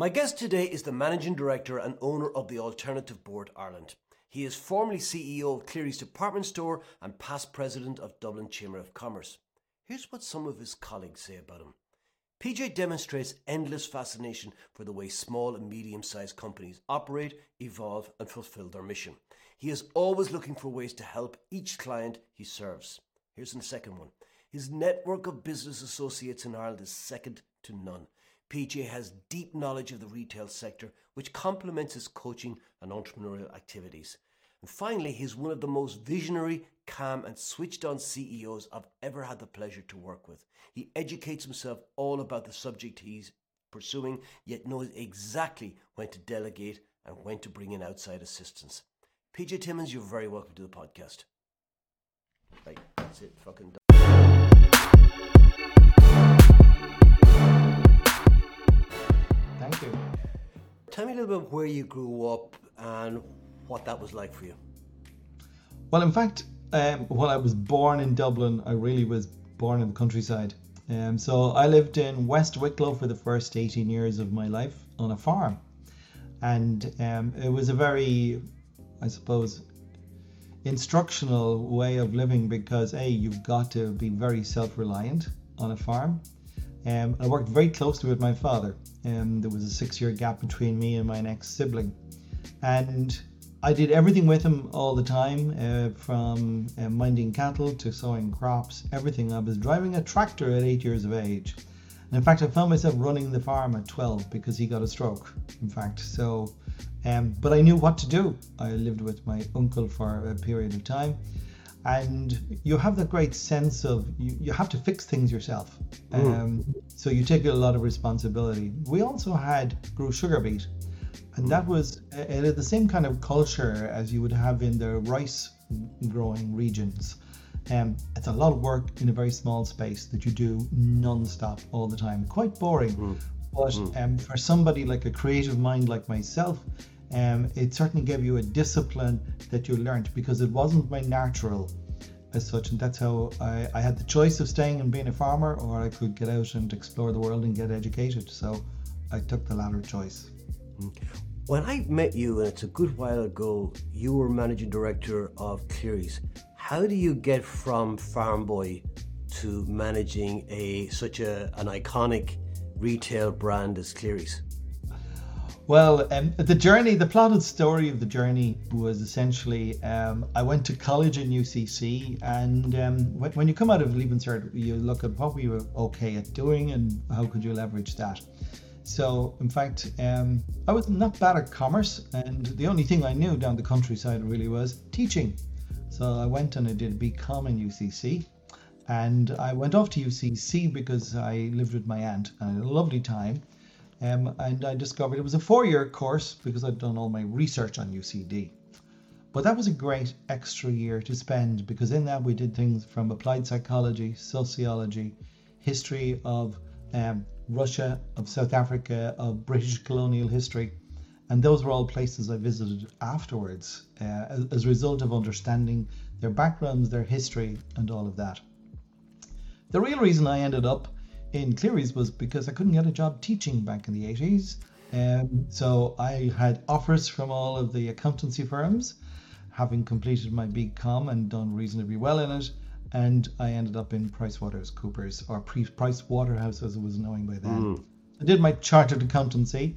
My guest today is the Managing Director and owner of the Alternative Board Ireland. He is formerly CEO of Clerys Department Store and past President of Dublin Chamber of Commerce. Here's what some of his colleagues say about him. PJ demonstrates endless fascination for the way small and medium sized companies operate, evolve, and fulfill their mission. He is always looking for ways to help each client he serves. Here's the second one. His network of business associates in Ireland is second to none. PJ has deep knowledge of the retail sector, which complements his coaching and entrepreneurial activities. And finally, he's one of the most visionary, calm, and switched on CEOs I've ever had the pleasure to work with. He educates himself all about the subject he's pursuing, yet knows exactly when to delegate and when to bring in outside assistance. PJ Timmins, you're very welcome to the podcast. Right, that's it. Fucking Thank Tell me a little bit where you grew up and what that was like for you. Well, in fact, um, I was born in Dublin, I really was born in the countryside. Um, so I lived in West Wicklow for the first 18 years of my life on a farm. And um, it was a very, I suppose, instructional way of living because, A, you've got to be very self reliant on a farm. Um, I worked very closely with my father. Um, there was a six year gap between me and my next sibling. And I did everything with him all the time, uh, from uh, minding cattle to sowing crops, everything. I was driving a tractor at eight years of age. And in fact, I found myself running the farm at 12 because he got a stroke, in fact. So, um, but I knew what to do. I lived with my uncle for a period of time and you have that great sense of you, you have to fix things yourself mm. um, so you take a lot of responsibility we also had grew sugar beet and that was it had the same kind of culture as you would have in the rice growing regions um, it's a lot of work in a very small space that you do non-stop all the time quite boring mm. but mm. Um, for somebody like a creative mind like myself um, it certainly gave you a discipline that you learned because it wasn't my natural as such and that's how I, I had the choice of staying and being a farmer or I could get out and explore the world and get educated. So I took the latter choice. When I met you and it's a good while ago you were managing director of Clerys how do you get from farm boy to managing a such a an iconic retail brand as Clerys well, um, the journey, the plotted story of the journey was essentially um, I went to college in UCC, and um, when, when, you come out of Leaving Cert, you look at what we were okay at doing and how could you leverage that. So, in fact, um, I was not bad at commerce, and the only thing I knew down the countryside really was teaching. So I went and I did BCom in UCC, and I went off to UCC because I lived with my aunt. I had a lovely time. Um, and I discovered it was a four year course because I'd done all my research on UCD. But that was a great extra year to spend because in that we did things from applied psychology, sociology, history of um, Russia, of South Africa, of British colonial history. And those were all places I visited afterwards uh, as, as a result of understanding their backgrounds, their history, and all of that. The real reason I ended up in Clerys was because I couldn't get a job teaching back in the 80s. Um, so I had offers from all of the accountancy firms, having completed my BCom and done reasonably well in it. And I ended up in PricewaterhouseCoopers, or Price Waterhouse as it was known by then. Mm. I did my chartered accountancy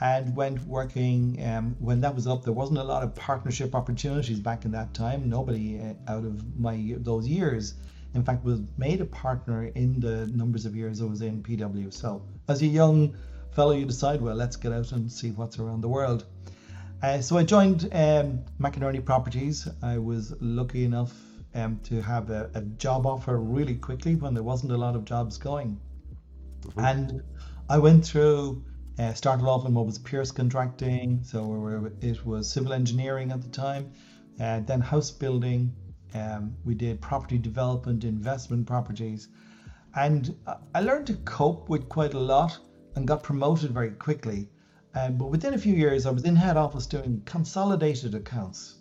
and went working. Um, when that was up, there wasn't a lot of partnership opportunities back in that time. Nobody uh, out of my those years in fact, was made a partner in the numbers of years I was in PW. So, as a young fellow, you decide, well, let's get out and see what's around the world. Uh, so I joined um, McInerney Properties. I was lucky enough um, to have a, a, job offer really quickly when there wasn't a lot of jobs going. Mm-hmm. And I went through, uh, started off in what was Pierce Contracting, so it was civil engineering at the time, uh, then house building, um, we did property development, investment properties, and I learned to cope with quite a lot and got promoted very quickly. Um, but within a few years, I was in head office doing consolidated accounts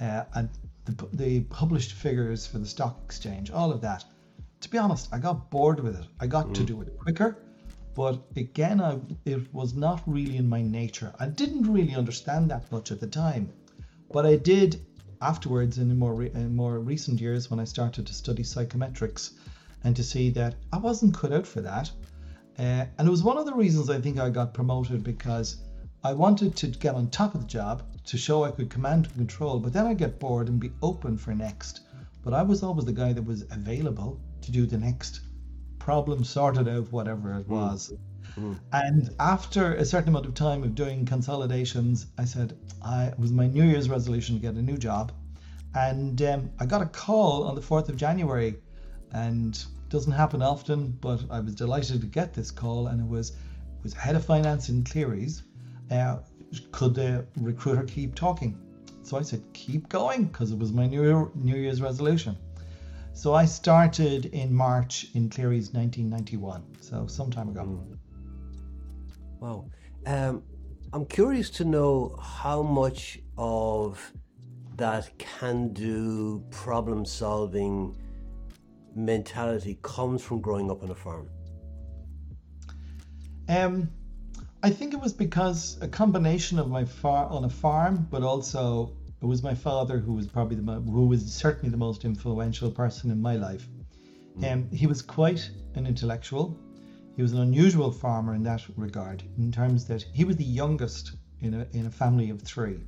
uh, and the, the published figures for the stock exchange, all of that. To be honest, I got bored with it. I got mm. to do it quicker. But again, I, it was not really in my nature. I didn't really understand that much at the time, but I did afterwards in more re- in more recent years when I started to study psychometrics, and to see that I wasn't cut out for that. Uh, and it was one of the reasons I think I got promoted because I wanted to get on top of the job to show I could command and control, but then I get bored and be open for next. But I was always the guy that was available to do the next problem sorted out, whatever it was. Mm. And after a certain amount of time of doing consolidations, I said I was my New Year's resolution to get a new job, and um, I got a call on the fourth of January, and doesn't happen often, but I was delighted to get this call, and it was it was head of finance in Clery's. Uh, could the recruiter keep talking? So I said, keep going, because it was my New, Year, New Year's resolution. So I started in March in Clery's 1991, so some time ago. Mm. Wow. Um, I'm curious to know how much of that can do problem solving mentality comes from growing up on a farm. Um, I think it was because a combination of my far on a farm, but also it was my father who was probably the who was certainly the most influential person in my life. Mm. Um, he was quite an intellectual. He was an unusual farmer in that regard, in terms that he was the youngest in a in a family of three,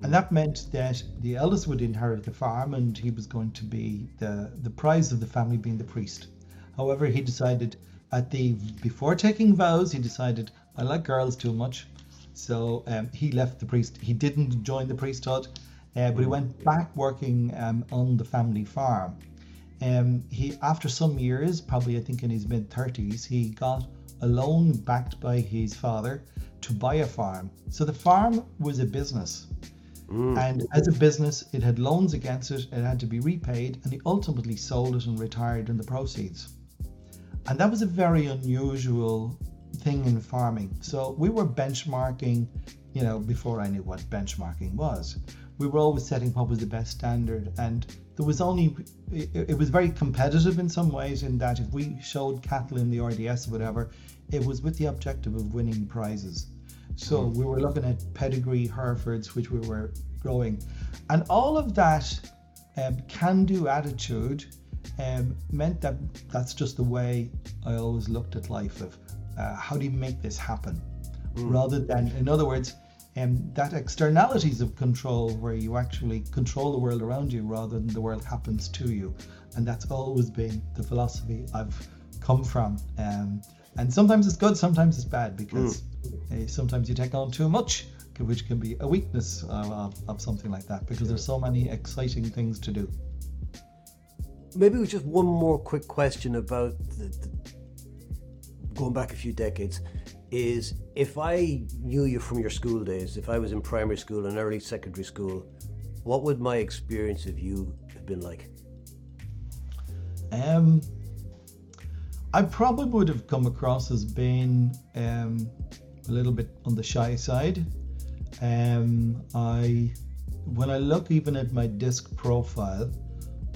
and that meant that the eldest would inherit the farm, and he was going to be the the prize of the family being the priest. However, he decided at the before taking vows, he decided I like girls too much. So um, he left the priest. He didn't join the priesthood, uh, but he went back working um, on the family farm. Um, he, after some years, probably I think in his mid thirties, he got a loan backed by his father to buy a farm. So the farm was a business. Mm. And as a business, it had loans against it, it had to be repaid, and he ultimately sold it and retired in the proceeds. And that was a very unusual thing in farming. So we were benchmarking, you know, before I knew what benchmarking was. We were always setting what was the best standard, and there was only it, it was very competitive in some ways. In that, if we showed cattle in the RDS or whatever, it was with the objective of winning prizes. So mm-hmm. we were looking at pedigree Herefords, which we were growing, and all of that um, can-do attitude um, meant that that's just the way I always looked at life. Of uh, how do you make this happen? Mm. Rather than, in other words, um, that externalities of control where you actually control the world around you rather than the world happens to you. And that's always been the philosophy I've come from. Um, and sometimes it's good, sometimes it's bad because mm. uh, sometimes you take on too much, which can be a weakness uh, of, of, something like that because there's so many exciting things to do. Maybe just one more quick question about the, the going back a few decades, is if I knew you from your school days, if I was in primary school and early secondary school, what would my experience of you have been like? Um, I probably would have come across as being um, a little bit on the shy side. Um, I, when I look even at my DISC profile,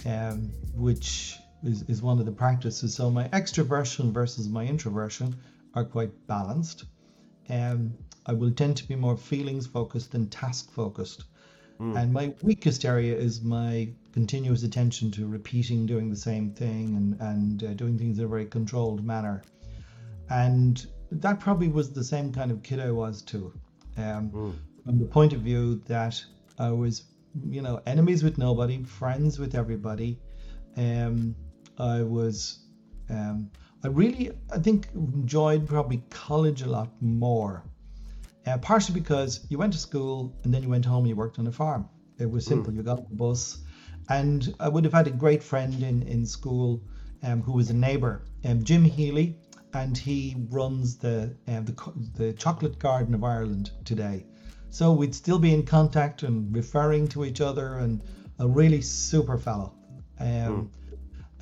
um, which is, is one of the practices. So my extroversion versus my introversion are quite balanced. Um, I will tend to be more feelings focused than task focused. Mm. And my weakest area is my continuous attention to repeating, doing the same thing, and, and uh, doing things in a very controlled manner. And that probably was the same kind of kid I was too. Um, mm. From the point of view that I was, you know, enemies with nobody, friends with everybody. Um, I was, um, I really, I think, enjoyed probably college a lot more. Uh, partially because you went to school and then you went home and you worked on a farm. It was simple. Mm. You got the bus, and I would have had a great friend in in school um, who was a neighbour, um, Jim Healy, and he runs the, uh, the the Chocolate Garden of Ireland today. So we'd still be in contact and referring to each other, and a really super fellow. Um, mm.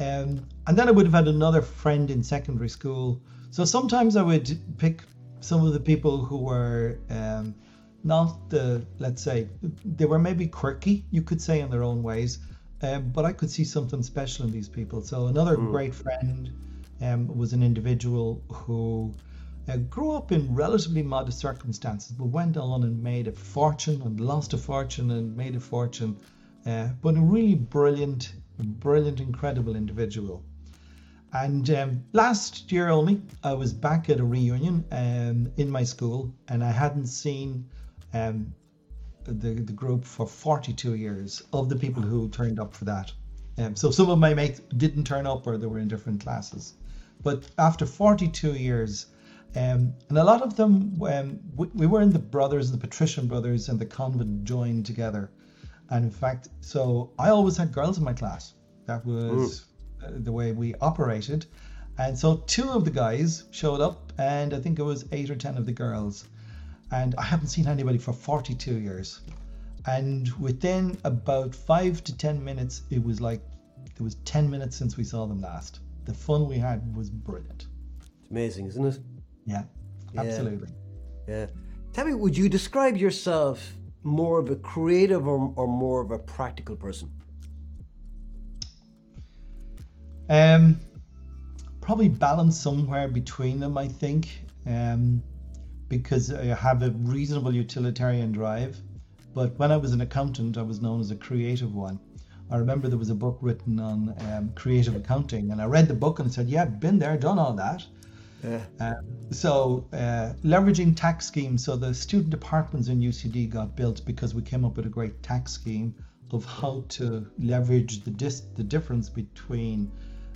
Um, and then I would have had another friend in secondary school. So sometimes I would pick some of the people who were um, not the, let's say, they were maybe quirky, you could say, in their own ways. Um, but I could see something special in these people. So another mm. great friend um, was an individual who uh, grew up in relatively modest circumstances, but went on and made a fortune and lost a fortune and made a fortune. Uh, but a really brilliant, brilliant, incredible individual. And um, last year only, I was back at a reunion um, in my school, and I hadn't seen um, the, the group for 42 years of the people who turned up for that. Um, so some of my mates didn't turn up or they were in different classes. But after 42 years, um, and a lot of them, um, we, we were in the brothers, the patrician brothers, and the convent joined together. And in fact, so I always had girls in my class. That was mm. the way we operated. And so two of the guys showed up, and I think it was eight or 10 of the girls. And I haven't seen anybody for 42 years. And within about five to 10 minutes, it was like it was 10 minutes since we saw them last. The fun we had was brilliant. It's amazing, isn't it? Yeah, absolutely. Yeah. Tell me, would you describe yourself more of a creative or, or more of a practical person? Um, probably balance somewhere between them, I think, um, because I have a reasonable utilitarian drive. But when I was an accountant, I was known as a creative one. I remember there was a book written on um, creative accounting, and I read the book and said, "Yeah, been there, done all that." Um, so uh, leveraging tax schemes. So the student departments in UCD got built because we came up with a great tax scheme of how to leverage the dis- the difference between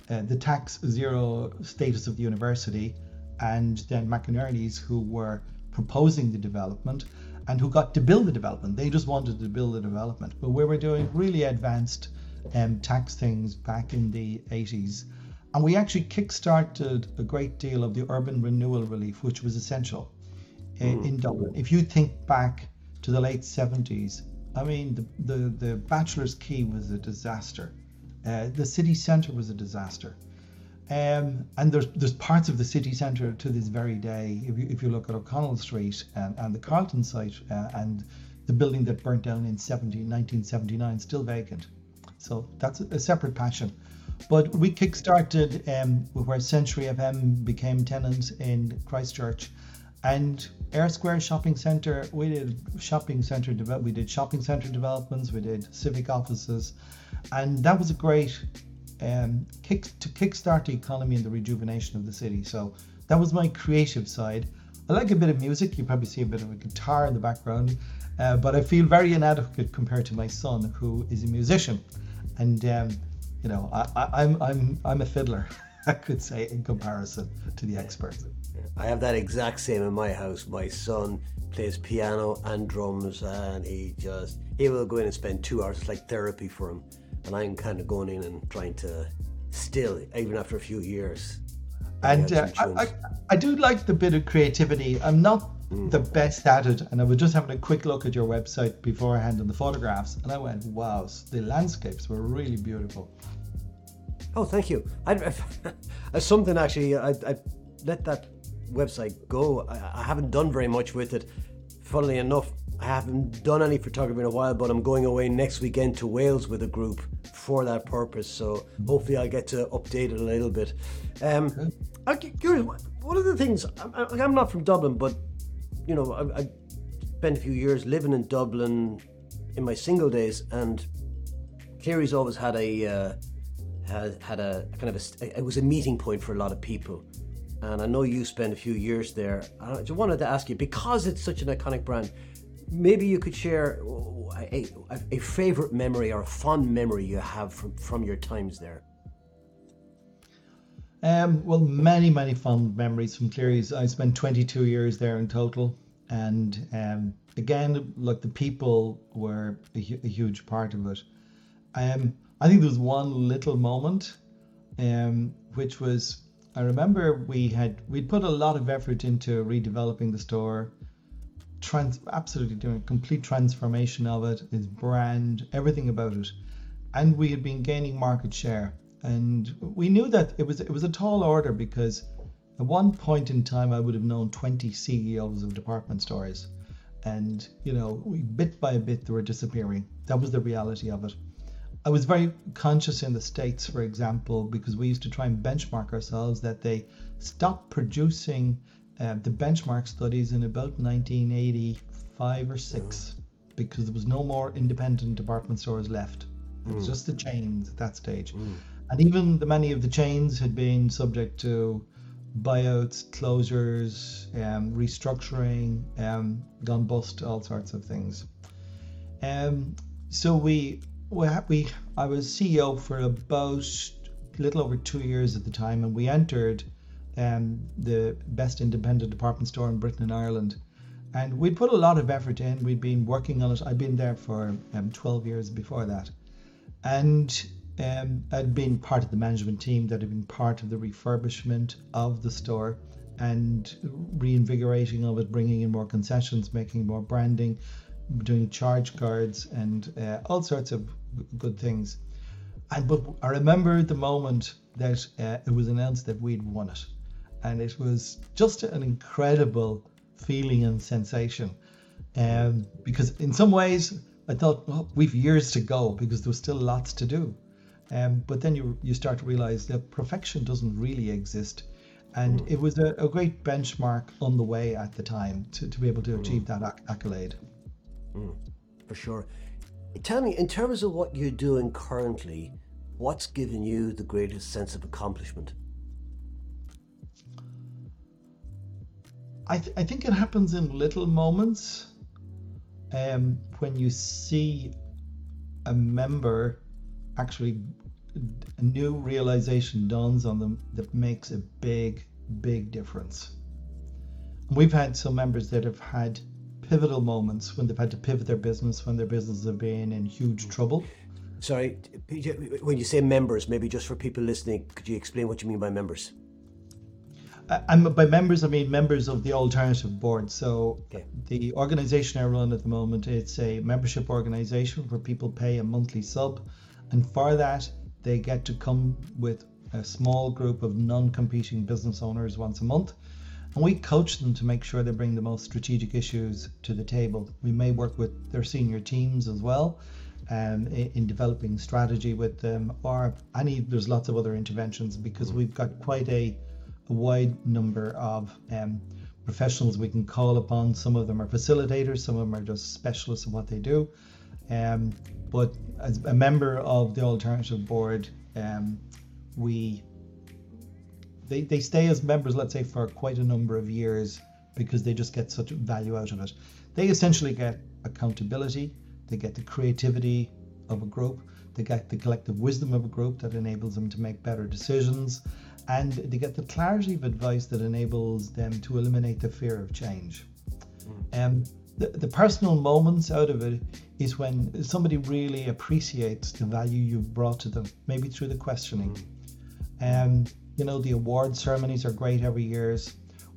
uh, the tax zero status of the university and then McInerney's who were proposing the development and who got to build the development. They just wanted to build the development. But we were doing really advanced um, tax things back in the 80s and we actually kick-started a great deal of the urban renewal relief, which was essential in, mm. in Dublin. If you think back to the late 70s, I mean, the, the, the Bachelor's Quay was a disaster. Uh, the city centre was a disaster. Um, and there's there's parts of the city centre to this very day. If you, if you look at O'Connell Street and, and the Carlton site uh, and the building that burnt down in 70, 1979, still vacant. So that's a, a separate passion. But we kickstarted um, where Century FM became tenants in Christchurch, and Air Square Shopping Centre. We did shopping centre develop. We did shopping centre developments. We did civic offices, and that was a great um, kick to kickstart the economy and the rejuvenation of the city. So that was my creative side. I like a bit of music. You probably see a bit of a guitar in the background, uh, but I feel very inadequate compared to my son, who is a musician, and um, you know, I, am I'm, I'm I'm a fiddler, I could say, in comparison to the experts. I have that exact same in my house. My son plays piano and drums, and he just he will go in and spend two hours. It's like therapy for him, and I'm kind of going in and trying to still, even after a few years. And uh, I, I, I do like the bit of creativity. I'm not mm. the best at it. And I was just having a quick look at your website beforehand on the photographs, and I went, wow, the landscapes were really beautiful. Oh, thank you. I, I, something actually, I, I let that website go. I, I haven't done very much with it. Funnily enough, I haven't done any photography in a while, but I'm going away next weekend to Wales with a group for that purpose. So hopefully I'll get to update it a little bit. Um, I'm curious, one of the things, I'm, I'm not from Dublin, but you know, I, I spent a few years living in Dublin in my single days, and Clery's always had a uh, had had a kind of a it was a meeting point for a lot of people. And I know you spent a few years there. I just wanted to ask you because it's such an iconic brand. Maybe you could share a, a, a favorite memory or a fond memory you have from from your times there. Um, well, many, many fond memories from Clery's. I spent 22 years there in total. And um, again, look, the people were a, a huge part of it. Um, I think there was one little moment, um, which was I remember we had we'd put a lot of effort into redeveloping the store, trans absolutely doing a complete transformation of it, its brand, everything about it, and we had been gaining market share. And we knew that it was it was a tall order because at one point in time I would have known 20 CEOs of department stores. And you know we, bit by bit they were disappearing. That was the reality of it I was very conscious in the states for example because we used to try and benchmark ourselves that they stopped producing uh, the benchmark studies in about 1985 or 6 because there was no more independent department stores left. It was just the chains at that stage. And even the many of the chains had been subject to buyouts, closures, um, restructuring, um, gone bust, all sorts of things. Um, so we, we, I was CEO for about a little over two years at the time, and we entered um, the best independent department store in Britain and Ireland. And we'd put a lot of effort in. We'd been working on it. I'd been there for um, 12 years before that. And um, I'd been part of the management team that had been part of the refurbishment of the store and reinvigorating of it, bringing in more concessions, making more branding, doing charge cards, and uh, all sorts of good things. And but I remember the moment that uh, it was announced that we'd won it, and it was just an incredible feeling and sensation. Um, because in some ways I thought, well, we've years to go because there was still lots to do. Um, but then you you start to realize that perfection doesn't really exist. And it was a, a great benchmark on the way at the time to, to be able to achieve that acc- accolade. For sure. Tell me, in terms of what you're doing currently, what's given you the greatest sense of accomplishment? I, th- I think it happens in little moments um, when you see a member actually a new realization dawns on them that makes a big big difference we've had some members that have had pivotal moments when they've had to pivot their business when their business have been in huge trouble Sorry, PJ, when you say members, maybe just for people listening, could you explain what you mean by members? Uh, and by members, I mean members of the alternative board. So Okay. the organization I run at the moment, it's a membership organization where people pay a monthly sub, and for that they get to come with a small group of non-competing business owners once a month, we coach them to make sure they bring the most strategic issues to the table. We may work with their senior teams as well. Um, in, in developing strategy with them, or any there's lots of other interventions because we've got quite a a wide number of um, professionals we can call upon. Some of them are facilitators, some of them are just specialists in what they do. Um, but as a member of the alternative board, um, we they, they stay as members, let's say, for quite a number of years because they just get such value out of it. They essentially get accountability, they get the creativity of a group, they get the collective wisdom of a group that enables them to make better decisions, and they get the clarity of advice that enables them to eliminate the fear of change. Um, the, the personal moments out of it is when somebody really appreciates the value you've brought to them, maybe through the questioning. Um, you know, the award ceremonies are great every year.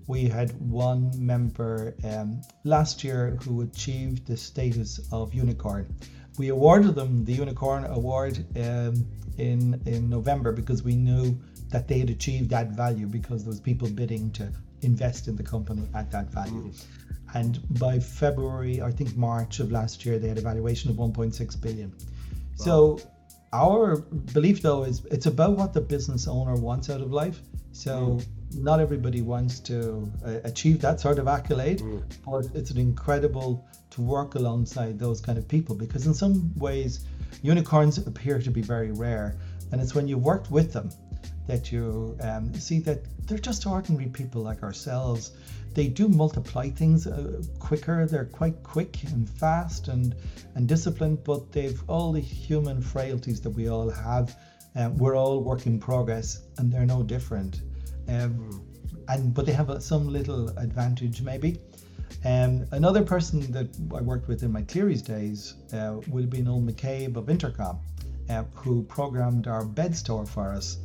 We had one member um, last year who achieved the status of unicorn. We awarded them the unicorn award um, in in November because we knew that they had achieved that value because there was people bidding to invest in the company at that value. And by February, I think March of last year, they had a valuation of 1.6 billion. So our belief though is it's about what the business owner wants out of life. So not everybody wants to uh, achieve that sort of accolade, but it's an incredible to work alongside those kind of people because in some ways unicorns appear to be very rare, and it's when you've worked with them that you um, see that they're just ordinary people like ourselves. They do multiply things uh, quicker. They're quite quick and fast and and disciplined, but they've all the human frailties that we all have. Um, we're all work in progress, and they're no different. Um, and but they have a, some little advantage maybe. Um, another person that I worked with in my Clery's days uh, would have been Eoghan McCabe of Intercom, uh, who programmed our bed store for us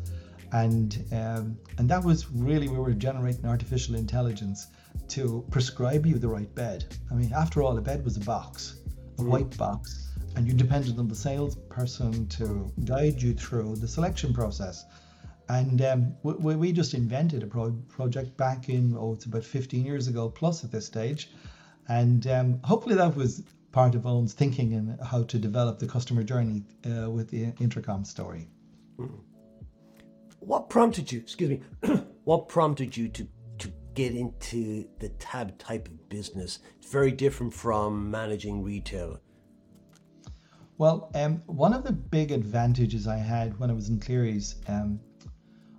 and um, and that was really we were generating artificial intelligence to prescribe you the right bed. I mean, after all, a bed was a box, a white box, and you depended on the salesperson to guide you through the selection process. And um, we, we just invented a pro- project back in oh, it's about 15 years ago plus at this stage, and um, hopefully that was part of Eoghan's thinking and how to develop the customer journey uh, with the Intercom story. What prompted you, excuse me, what prompted you to, to get into the TAB type of business? It's very different from managing retail. Well, um, one of the big advantages I had when I was in Clery's, um,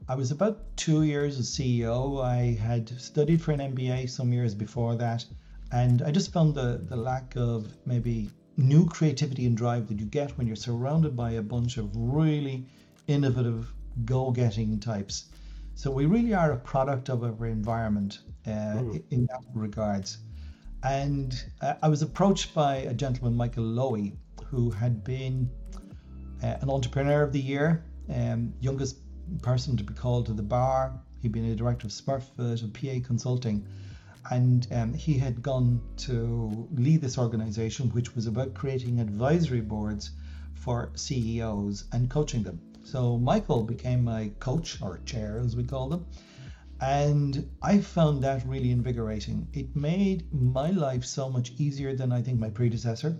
I was about two years as CEO. I had studied for an MBA some years before that, and I just found the, the lack of maybe new creativity and drive that you get when you're surrounded by a bunch of really innovative, go getting types. So we really are a product of our environment uh, mm. in that regards. And uh, I was approached by a gentleman, Michael Lowy, who had been uh, an entrepreneur of the year, um, youngest person to be called to the bar. He'd been a director of Smurfit and PA Consulting. And um, he had gone to lead this organization, which was about creating advisory boards for CEOs and coaching them. So Michael became my coach or chair, as we call them. And I found that really invigorating. It made my life so much easier than I think my predecessor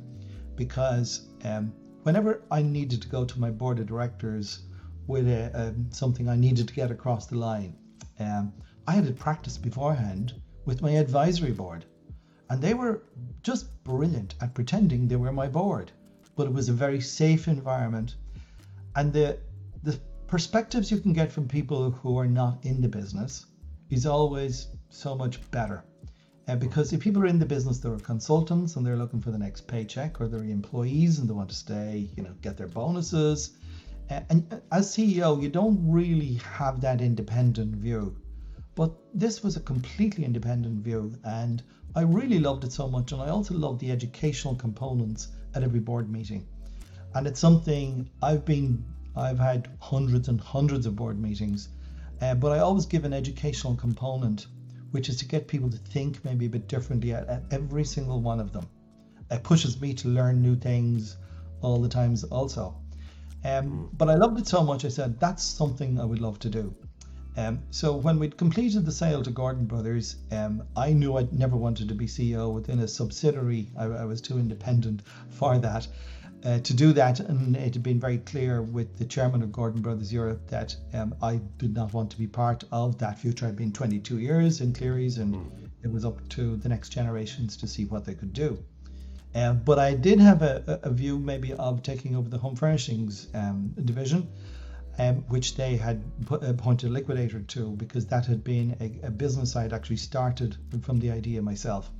because um, whenever I needed to go to my board of directors with a, um, something I needed to get across the line, um, I had it practiced beforehand with my advisory board. And they were just brilliant at pretending they were my board. But it was a very safe environment. And the perspectives you can get from people who are not in the business is always so much better. Uh, because if people are in the business, they're consultants and they're looking for the next paycheck, or they're employees and they want to stay, you know, get their bonuses. Uh, and as CEO, you don't really have that independent view. But this was a completely independent view, and I really loved it so much. And I also loved the educational components at every board meeting. And it's something I've been, I've had hundreds and hundreds of board meetings, uh, but I always give an educational component which is to get people to think maybe a bit differently at, at every single one of them. It pushes me to learn new things all the times also. Um, but I loved it so much, I said, that's something I would love to do. Um, so when we'd completed the sale to Gordon Brothers, um, I knew I'd never wanted to be CEO within a subsidiary. I, I was too independent for that uh, to do that, and it had been very clear with the chairman of Gordon Brothers Europe that um, I did not want to be part of that future. I'd been 22 years in Clery's, and mm. it was up to the next generations to see what they could do. Uh, but I did have a, a, view maybe of taking over the home furnishings um, division, um, which they had put, appointed a liquidator to because that had been a, a business I had actually started from the idea myself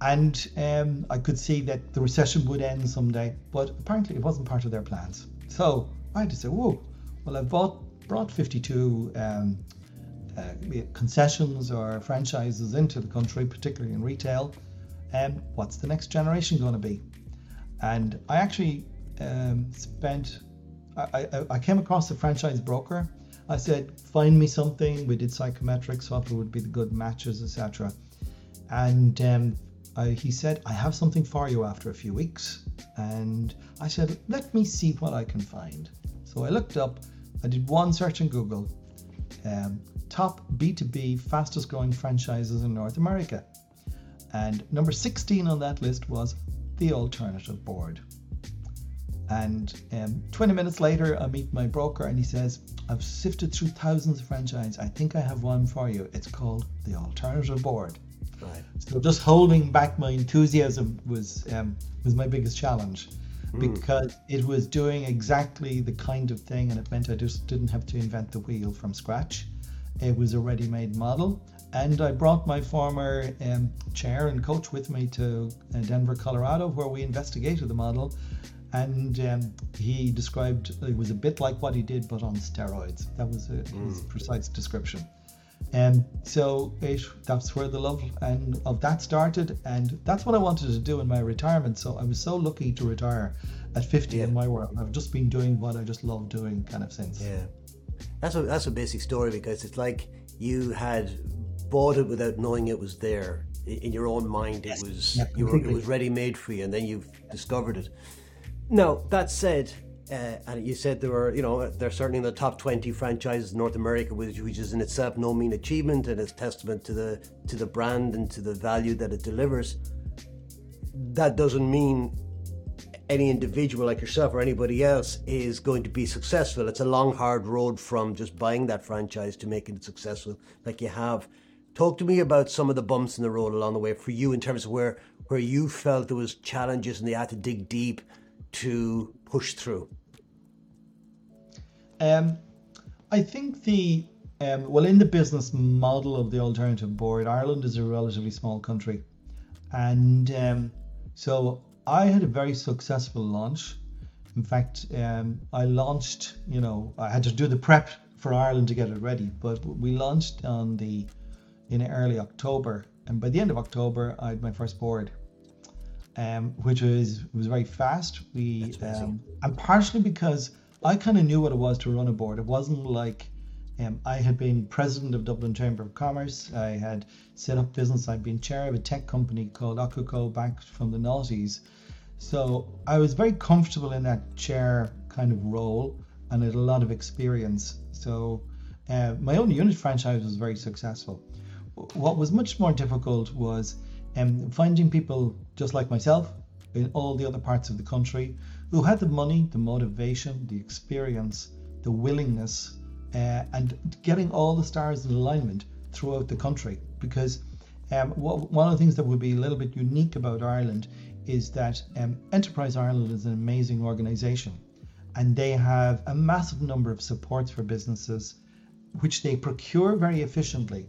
and um, I could see that the recession would end someday, but apparently it wasn't part of their plans. So I had to say, whoa, well, I've bought, brought 52 um, uh, concessions or franchises into the country, particularly in retail. And um, what's the next generation going to be? And I actually um, spent, I, I, I came across a franchise broker. I said, find me something. We did psychometrics, what would be the good matches, etc. And um, I, he said, I have something for you after a few weeks. And I said, let me see what I can find. So I looked up, I did one search in Google um, top B2B fastest growing franchises in North America. And number 16 on that list was the Alternative Board. And um, 20 minutes later, I meet my broker and he says, I've sifted through thousands of franchises. I think I have one for you. It's called the Alternative Board. Right. So just holding back my enthusiasm was um, was my biggest challenge mm. because it was doing exactly the kind of thing, and it meant I just didn't have to invent the wheel from scratch. It was a ready-made model, and I brought my former um, chair and coach with me to uh, Denver, Colorado, where we investigated the model. And um, he described it was a bit like what he did, but on steroids. That was a, mm. his precise description. And so it, that's where the love and of that started, and that's what I wanted to do in my retirement. So I was so lucky to retire at 50 yeah. in my world. I've just been doing what I just love doing, kind of since. Yeah, that's a that's a basic story because it's like you had bought it without knowing it was there in your own mind. It was yeah, were, it was ready made for you, and then you've discovered it. Now that said, uh, and you said there were, you know, they're certainly in the top 20 franchises in North America, which, which is in itself no mean achievement, and it's testament to the to the brand and to the value that it delivers. That doesn't mean any individual like yourself or anybody else is going to be successful. It's a long, hard road from just buying that franchise to making it successful, like you have. Talk to me about some of the bumps in the road along the way for you in terms of where where you felt there was challenges and they had to dig deep to push through. Um, I think the um, well in the business model of the alternative board, Ireland is a relatively small country, and um, so I had a very successful launch. In fact, um, I launched. You know, I had to do the prep for Ireland to get it ready, but we launched on the in early October, and by the end of October, I had my first board, um, which was was very fast. We um, and partially because I kind of knew what it was to run a board. It wasn't like um, I had been president of Dublin Chamber of Commerce. I had set up business. I'd been chair of a tech company called Okuko back from the noughties. So I was very comfortable in that chair kind of role and had a lot of experience. So uh, my own unit franchise was very successful. What was much more difficult was um, finding people just like myself in all the other parts of the country who had the money, the motivation, the experience, the willingness, uh, and getting all the stars in alignment throughout the country. Because um, what, one of the things that would be a little bit unique about Ireland is that um, Enterprise Ireland is an amazing organization and they have a massive number of supports for businesses which they procure very efficiently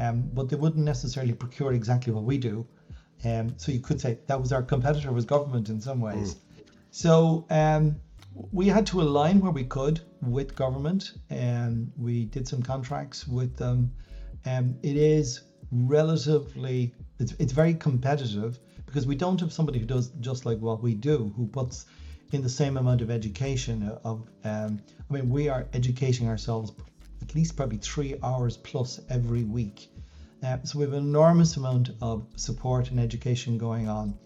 um, but they wouldn't necessarily procure exactly what we do. Um, so you could say that was our competitor was government in some ways. Mm. so um, we had to align where we could with government and we did some contracts with them. Um, it is relatively it's, it's very competitive because we don't have somebody who does just like what we do, who puts in the same amount of education of um, I mean we are educating ourselves at least probably three hours plus every week. Uh, so we have an enormous amount of support and education going on,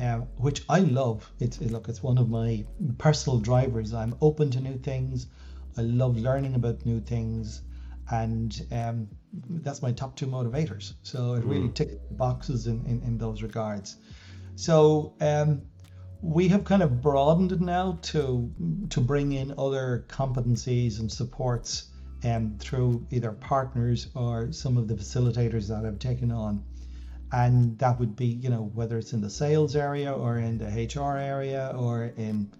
uh, which I love. It's look, it's one of my personal drivers. I'm open to new things. I love learning about new things, and um, that's my top two motivators. So it really mm. ticks boxes in, in, in those regards. So um, we have kind of broadened it now to to bring in other competencies and supports um, through either partners or some of the facilitators that I've taken on. And that would be, you know, whether it's in the sales area or in the HR area or in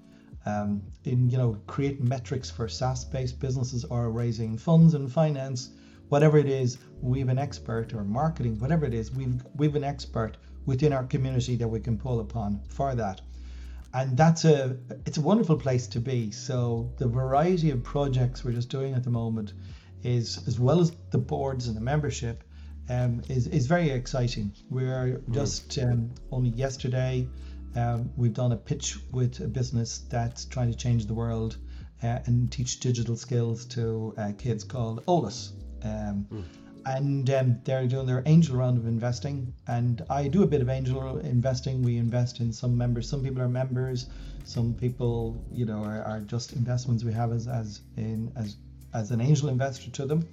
um, in you know create metrics for SaaS-based businesses or raising funds and finance, whatever it is, we've an expert or marketing, whatever it is, we've we've an expert within our community that we can pull upon for that. And that's a it's a wonderful place to be. So the variety of projects we're just doing at the moment is as well as the boards and the membership um, is, is very exciting. We're mm. just um, only yesterday um, we've done a pitch with a business that's trying to change the world uh, and teach digital skills to uh, kids called Olus. Um, mm and um, they're doing their angel round of investing. And I do a bit of angel investing. We invest in some members. Some people are members. Some people, you know, are, are just investments we have as as in as as an angel investor to them.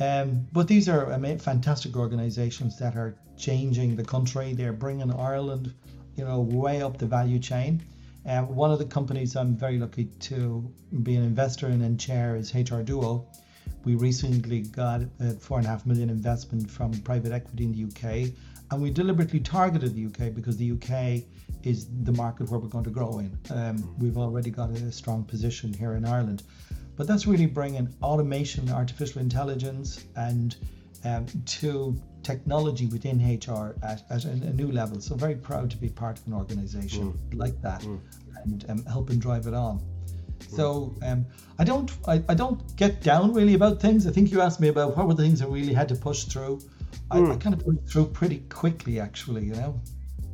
Um, but these are fantastic organisations that are changing the country. They're bringing Ireland, you know, way up the value chain. Um, one of the companies I'm very lucky to be an investor in and chair is HR Duo we recently got a four and a half million investment from private equity in the UK, and we deliberately targeted the UK because the UK is the market where we're going to grow in. Um, we've already got a strong position here in Ireland, but that's really bringing automation, artificial intelligence, and um, to technology within HR at, at a, a, new level. So very proud to be part of an organisation mm. like that mm. and um, helping drive it on. So um, I don't I, I don't get down really about things. I think you asked me about what were the things I really had to push through. I, mm. I kind of put through pretty quickly, actually. You know.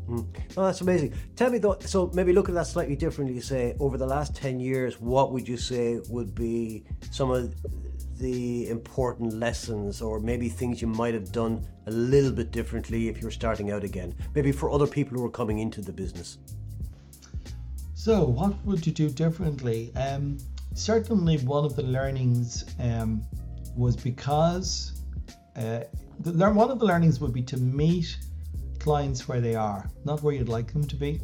Mm. Oh, that's amazing. Tell me though. So maybe look at that slightly differently. Say over the last ten years, what would you say would be some of the important lessons, or maybe things you might have done a little bit differently if you were starting out again? Maybe for other people who are coming into the business. So, what would you do differently? Um, certainly, one of the learnings um, was because uh, the, one of the learnings would be to meet clients where they are, not where you'd like them to be.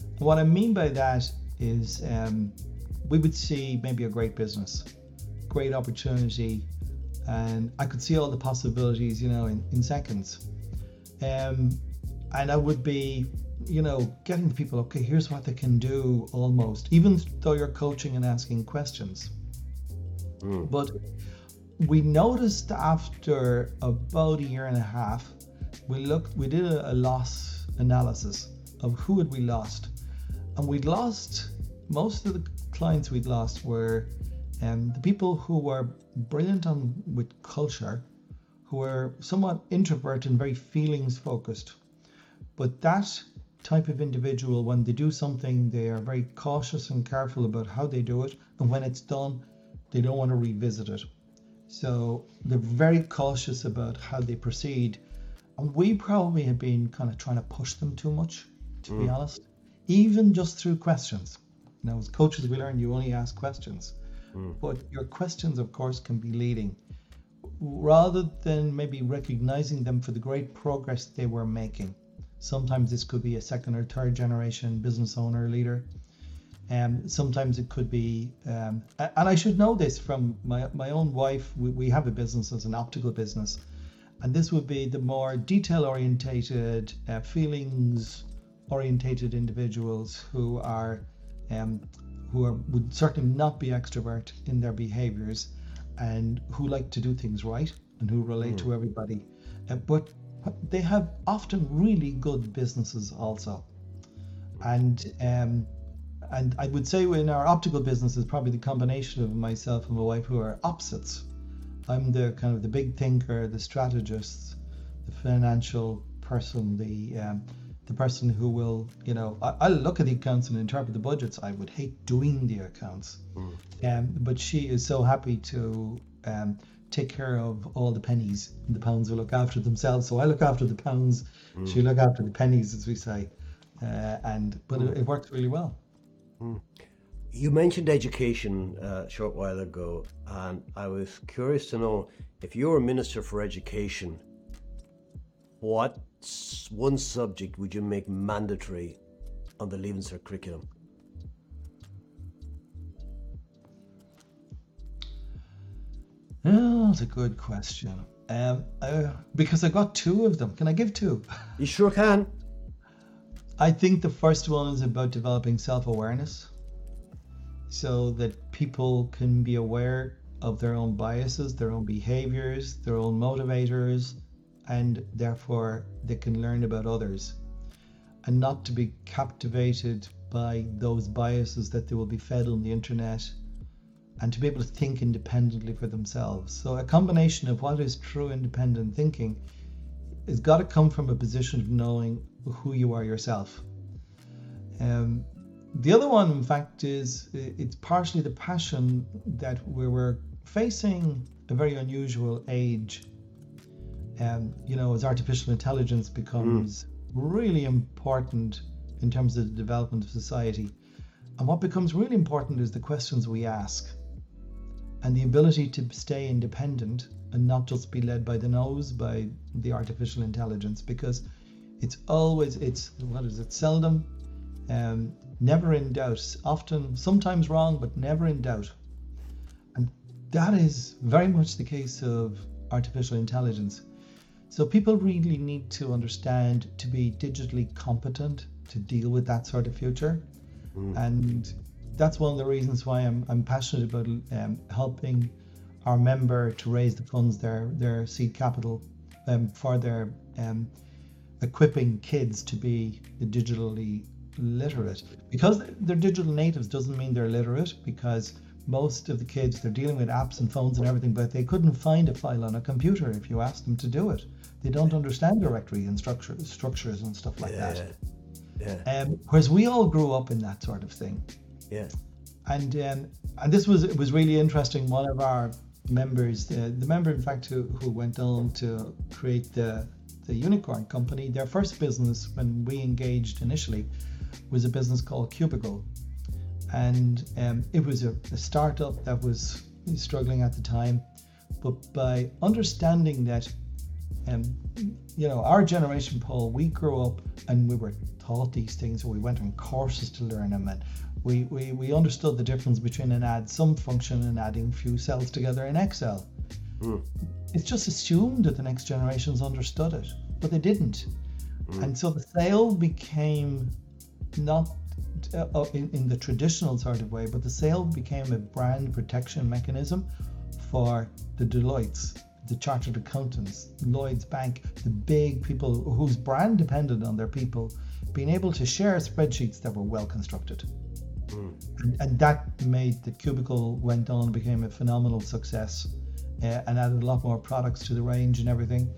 And what I mean by that is um, we would see maybe a great business, great opportunity, and I could see all the possibilities, you know, in, in seconds. Um, and I would be, you know, getting the people, okay, here's what they can do almost, even though you're coaching and asking questions. Mm. But we noticed after about a year and a half, we looked, we did a, a loss analysis of who had we lost, and we'd lost most of the clients we'd lost were um, the people who were brilliant on with culture, who were somewhat introvert and very feelings focused. But that type of individual, when they do something, they are very cautious and careful about how they do it, and when it's done, they don't want to revisit it. So they're very cautious about how they proceed. And we probably have been kind of trying to push them too much, to mm. be honest, even just through questions. Know, as coaches, we learn you only ask questions. Mm. But your questions, of course, can be leading. Rather than maybe recognizing them for the great progress they were making. Sometimes this could be a second or third generation business owner leader. Um, sometimes it could be, um, and I should know this from my, my own wife. We, we have a business as an optical business, and this would be the more detail orientated, uh, feelings orientated individuals who are um, who are, would certainly not be extrovert in their behaviors and who like to do things right and who relate mm. to everybody. Uh, but they have often really good businesses also. And um, and I would say in our optical business is probably the combination of myself and my wife who are opposites. I'm the kind of the big thinker, the strategist, the financial person, the um, the person who will, you know, I, will look at the accounts and interpret the budgets. I would hate doing the accounts, mm. um, but she is so happy to um, take care of all the pennies. The pounds will look after themselves. So I look after the pounds. Mm. She look after the pennies, as we say, uh, and but mm. it, it, works really well. Mm. You mentioned education uh, a short while ago, and I was curious to know if you were minister for education, what one subject would you make mandatory on the Leaving Cert curriculum? Oh, that's a good question. Um, uh, because I got two of them. Can I give two? You sure can. I think the first one is about developing self awareness so that people can be aware of their own biases, their own behaviors, their own motivators, and therefore they can learn about others and not to be captivated by those biases that they will be fed on the internet and to be able to think independently for themselves. So, a combination of what is true independent thinking has got to come from a position of knowing who you are yourself. Um, the other one, in fact, is it's partially the passion that we were facing a very unusual age um, you know, as artificial intelligence becomes mm. really important in terms of the development of society. And what becomes really important is the questions we ask and the ability to stay independent and not just be led by the nose by the artificial intelligence because it's always it's what is it seldom um, never in doubt often sometimes wrong but never in doubt and that is very much the case of artificial intelligence so people really need to understand to be digitally competent to deal with that sort of future. Mm. And that's one of the reasons why I'm, I'm passionate about um, helping our member to raise the funds, their, their seed capital um, for their um, equipping kids to be digitally literate. Because they're digital natives doesn't mean they're literate because most of the kids they're dealing with apps and phones and everything, but they couldn't find a file on a computer if you asked them to do it. They don't understand directory and structure, structures and stuff like yeah. that. Yeah. Um, whereas we all grew up in that sort of thing. Yeah. And um, and this was it was really interesting. One of our members, the, the member in fact who, who went on to create the the unicorn company, their first business when we engaged initially was a business called Cubicle, and um, it was a, a startup that was struggling at the time. But by understanding that um, you know, our generation, Paul, we grew up and we were taught these things, or we went on courses to learn them, and we, we, we understood the difference between an add sum function and adding few cells together in Excel. mm. it's just assumed that the next generations understood it, but they didn't. Mm. And so the sale became not uh, uh, in, in the traditional sort of way, but the sale became a brand protection mechanism for the Deloittes, the chartered accountants, Lloyd's Bank, the big people whose brand depended on their people being able to share spreadsheets that were well constructed. Mm. And, and, that made the cubicle went on became a phenomenal success uh, and added a lot more products to the range and everything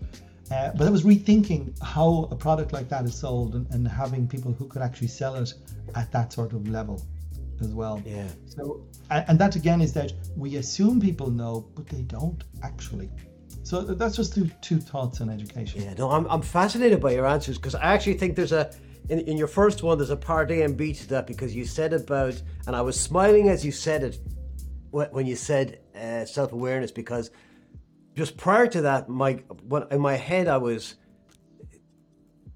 uh, but I was rethinking how a product like that is sold and, and having people who could actually sell it at that sort of level as well. Yeah. So, and that again is that we assume people know, but they don't actually. So that's just two, two thoughts on education. Yeah, no, I'm, I'm fascinated by your answers because I actually think there's a, in, in your first one, there's a part A and B to that because you said about, and I was smiling as you said it when you said uh, self awareness because just prior to that, my when, in my head I was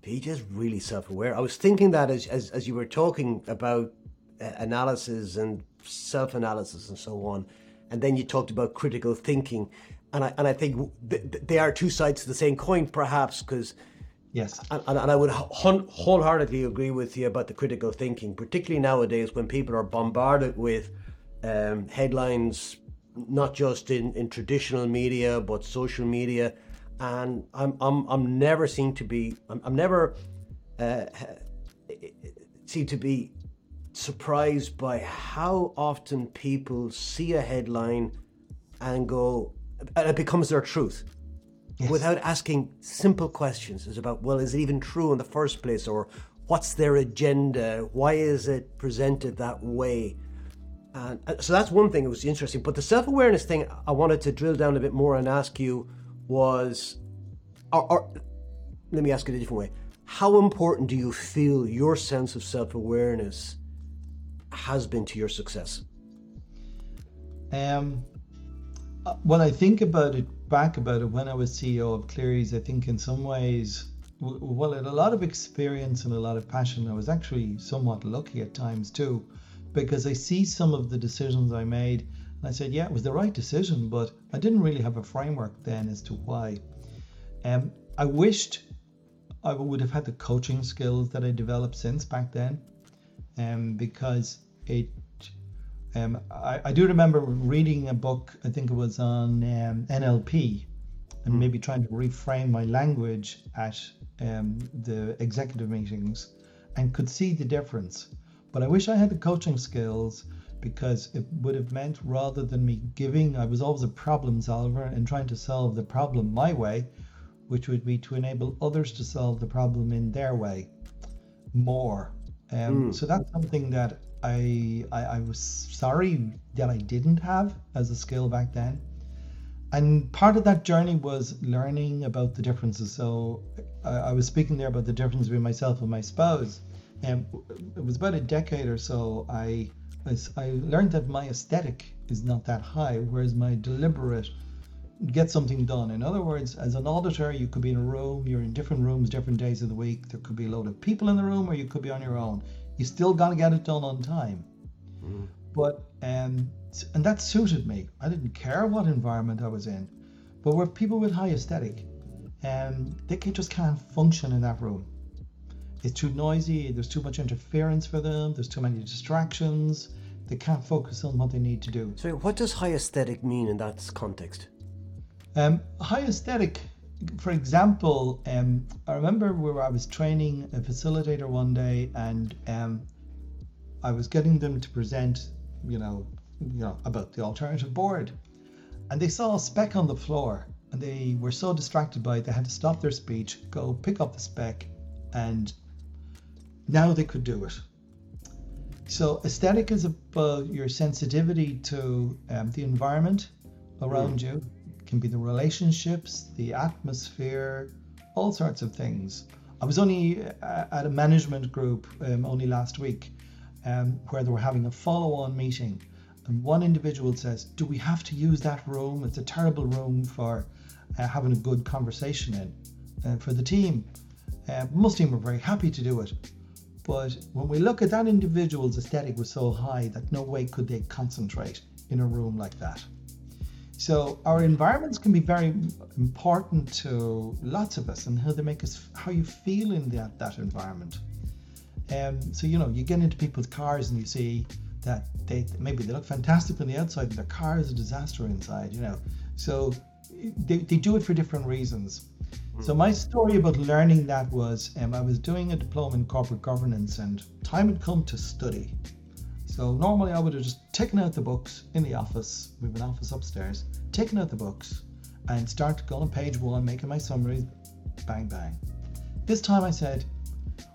he just really self-aware. I was thinking that as as, as you were talking about uh, analysis and self-analysis and so on, and then you talked about critical thinking, and I and I think th- they are two sides to the same coin, perhaps, because. Yes. And, and I would wholeheartedly agree with you about the critical thinking, particularly nowadays when people are bombarded with um, headlines not just in, in traditional media but social media and I'm, I'm, I'm never seen to be I'm, I'm never uh, seem to be surprised by how often people see a headline and go and it becomes their truth yes. without asking simple questions it's about well is it even true in the first place or what's their agenda why is it presented that way and uh, so that's one thing that was interesting. But the self awareness thing I wanted to drill down a bit more and ask you was, or, or, let me ask it a different way. How important do you feel your sense of self awareness has been to your success? Um, when I think about it, back about it, when I was CEO of Clery's, I think in some ways, well, a lot of experience and a lot of passion, I was actually somewhat lucky at times too because I see some of the decisions I made and I said, yeah, it was the right decision, but I didn't really have a framework then as to why. Um, I wished I would have had the coaching skills that I developed since back then, um, because it. Um, I, I do remember reading a book. I think it was on um, NLP, and mm. maybe trying to reframe my language at um, the executive meetings, and could see the difference. But I wish I had the coaching skills because it would have meant rather than me giving, I was always a problem solver and trying to solve the problem my way, which would be to enable others to solve the problem in their way more. Um, mm. So that's something that I, I, I was sorry that I didn't have as a skill back then. And part of that journey was learning about the differences. So I, I was speaking there about the difference between myself and my spouse. And it was about a decade or so, I, I learned that my aesthetic is not that high, whereas my deliberate get something done. In other words, as an auditor, you could be in a room, you're in different rooms, different days of the week. There could be a load of people in the room, or you could be on your own. You still to get it done on time. Mm. But um, and that suited me. I didn't care what environment I was in. But with people with high aesthetic, um, they can, just can't function in that room it's too noisy, there's too much interference for them, there's too many distractions, they can't focus on what they need to do. So, what does high aesthetic mean in that context? Um, high aesthetic, for example, um, I remember where I was training a facilitator one day and um, I was getting them to present, you know, you know, about the alternative board. And they saw a speck on the floor and they were so distracted by it they had to stop their speech, go pick up the speck and now they could do it. So aesthetic is about your sensitivity to um, the environment around mm. you. Can be the relationships, the atmosphere, all sorts of things. I was only uh, at a management group um, only last week um, where they were having a follow-on meeting, and one individual says, "Do we have to use that room? It's a terrible room for uh, having a good conversation in uh, for the team." Uh, most team were very happy to do it, but when we look at that individual's aesthetic was so high that no way could they concentrate in a room like that. So our environments can be very important to lots of us and how they make us, how you feel in that, that environment. Um, so, you know, you get into people's cars and you see that they maybe they look fantastic on the outside and their car is a disaster inside, you know. So they, they do it for different reasons. So my story about learning that was um, I was doing a diploma in corporate governance and time had come to study. So normally I would have just taken out the books in the office. We have an office upstairs. Taken out the books and start going on page one, making my summaries. Bang bang. This time I said,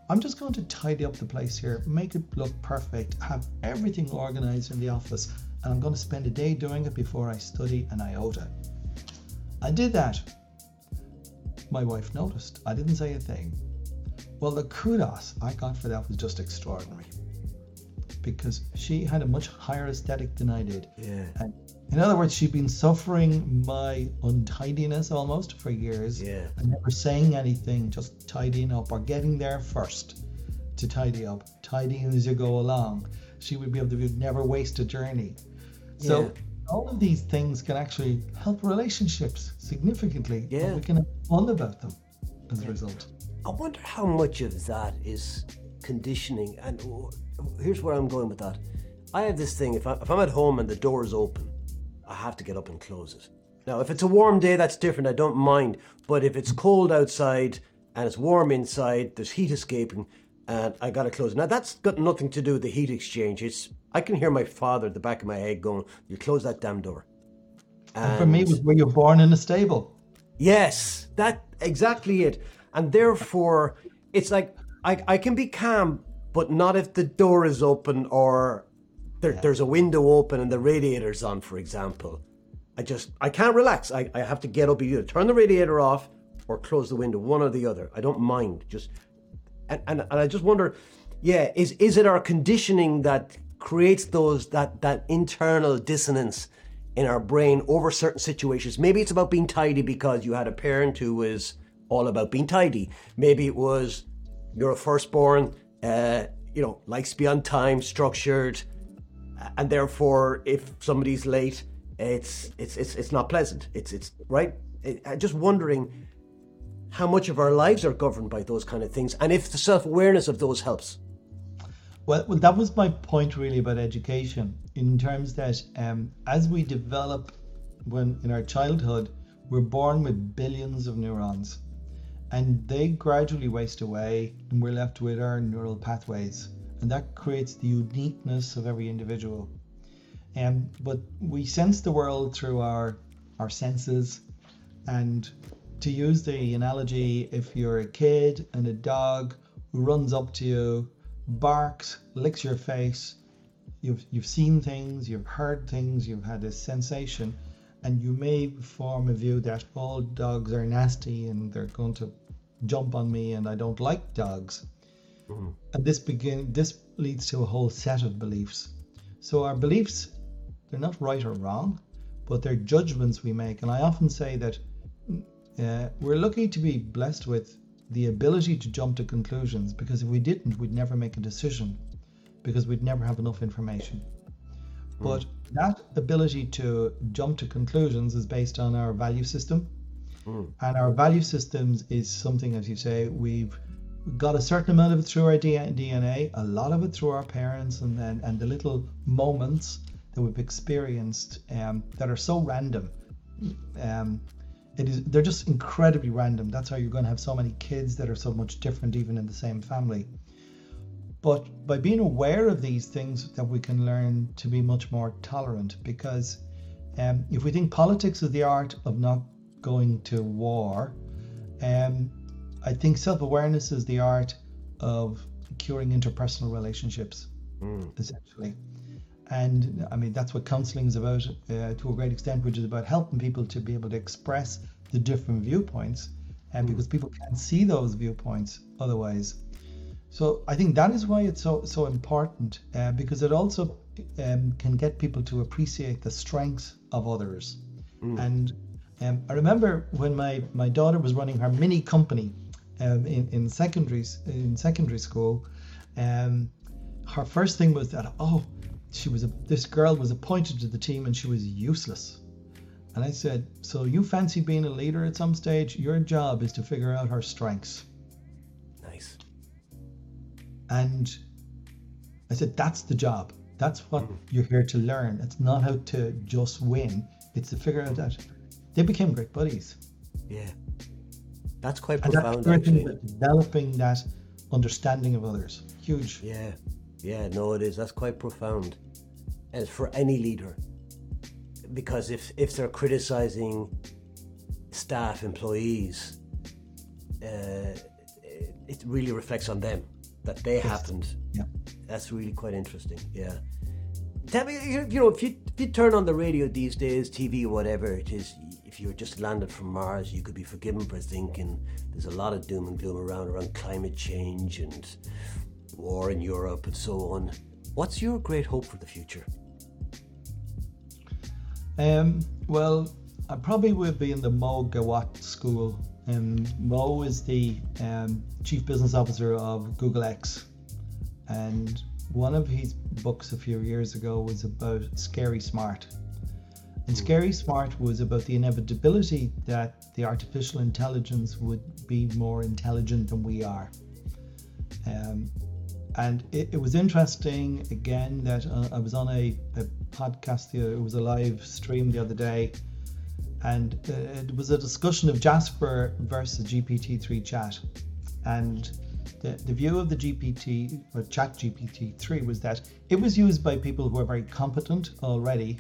I'm just going to tidy up the place here, make it look perfect, have everything organized in the office, and I'm going to spend a day doing it before I study an iota. I did that. My wife noticed. I didn't say a thing. Well, the kudos I got for that was just extraordinary because she had a much higher aesthetic than I did. Yeah. And in other words, she'd been suffering my untidiness almost for years Yeah. and never saying anything, just tidying up or getting there first to tidy up, tidying as you go along. She would be able to never waste a journey. So Yeah. all of these things can actually help relationships significantly. Yeah. we can have fun about them as a result. I wonder how much of that is conditioning. And here's where I'm going with that. I have this thing if, I, if I'm at home and the door is open, I have to get up and close it. Now, if it's a warm day, that's different. I don't mind. But if it's cold outside and it's warm inside, there's heat escaping, and I got to close it. Now, that's got nothing to do with the heat exchange. It's I can hear my father at the back of my head going, "You close that damn door." And for me, it was where you're born in a stable. Yes, that exactly it. And therefore, it's like I, I can be calm, but not if the door is open or there, there's a window open and the radiator's on, for example. I just I can't relax. I, I have to get up either turn the radiator off or close the window, one or the other. I don't mind. Just and, and, and I just wonder, yeah, is is it our conditioning that creates those that that internal dissonance in our brain over certain situations? Maybe it's about being tidy because you had a parent who was all about being tidy. Maybe it was you're a firstborn, uh, you know, likes to be on time, structured, and therefore, if somebody's late, it's it's it's it's not pleasant. It's it's right. It, just wondering how much of our lives are governed by those kind of things, and if the self awareness of those helps. Well, well, that was my point really about education, in terms that um, as we develop, when in our childhood, we're born with billions of neurons, and they gradually waste away, and we're left with our neural pathways, and that creates the uniqueness of every individual. Um, but we sense the world through our our senses, and to use the analogy, if you're a kid and a dog runs up to you barks, licks your face. You've you've seen things, you've heard things, you've had a sensation, and you may form a view that all dogs are nasty and they're going to jump on me, and I don't like dogs. And this begin this leads to a whole set of beliefs. So our beliefs, they're not right or wrong, but they're judgments we make. And I often say that uh, we're lucky to be blessed with the ability to jump to conclusions because if we didn't, we'd never make a decision because we'd never have enough information. But that ability to jump to conclusions is based on our value system. And our value systems is something, as you say, we've got a certain amount of it through our DNA, a lot of it through our parents, and then and the little moments that we've experienced um, that are so random. Um, it is they're just incredibly random. That's how you're going to have so many kids that are so much different, even in the same family. But by being aware of these things, that we can learn to be much more tolerant. Because um, if we think politics is the art of not going to war, um, I think self-awareness is the art of curing interpersonal relationships, essentially. And I mean that's what counselling is about uh, to a great extent, which is about helping people to be able to express the different viewpoints, and because people can't see those viewpoints otherwise. So I think that is why it's so so important uh, because it also um, can get people to appreciate the strengths of others. And um, I remember when my, my daughter was running her mini company um, in in secondary in secondary school, um, her first thing was that oh, she was a, this girl was appointed to the team and she was useless. And I said, So you fancy being a leader at some stage? Your job is to figure out her strengths. Nice. And I said, That's the job. That's what mm. you're here to learn. It's not how to just win, it's to figure out that. They became great buddies. Yeah. That's quite profound. That's actually. Developing that understanding of others. Huge. Yeah. Yeah, no, it is. That's quite profound. And for any leader. Because if, if they're criticizing staff, employees, uh, it really reflects on them that they yes. happened. Yeah. That's really quite interesting. Yeah. Tell me, you know, if you, if you turn on the radio these days, TV, whatever it is, if you were just landed from Mars, you could be forgiven for thinking there's a lot of doom and gloom around around climate change and war in Europe and so on. What's your great hope for the future? Um, well, I probably would be in the Mo Gawdat school. Um, Mo is the um, chief business officer of Google X, and one of his books a few years ago was about Scary Smart. And Scary Smart was about the inevitability that the artificial intelligence would be more intelligent than we are. Um, and it, it, was interesting again that uh, I was on a, a podcast, it was a live stream the other day, and uh, it was a discussion of Jasper versus GPT-3 chat. And the, the view of the GPT or chat GPT-3 was that it was used by people who are very competent already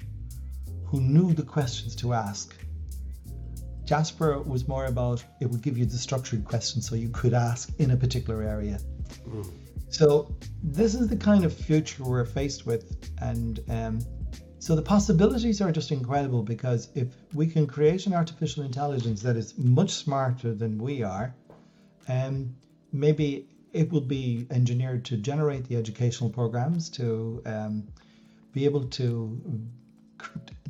who knew the questions to ask. Jasper was more about it would give you the structured questions so you could ask in a particular area. Mm. So this is the kind of future we're faced with, and um, so the possibilities are just incredible because if we can create an artificial intelligence that is much smarter than we are, um, maybe it will be engineered to generate the educational programs to um, be able to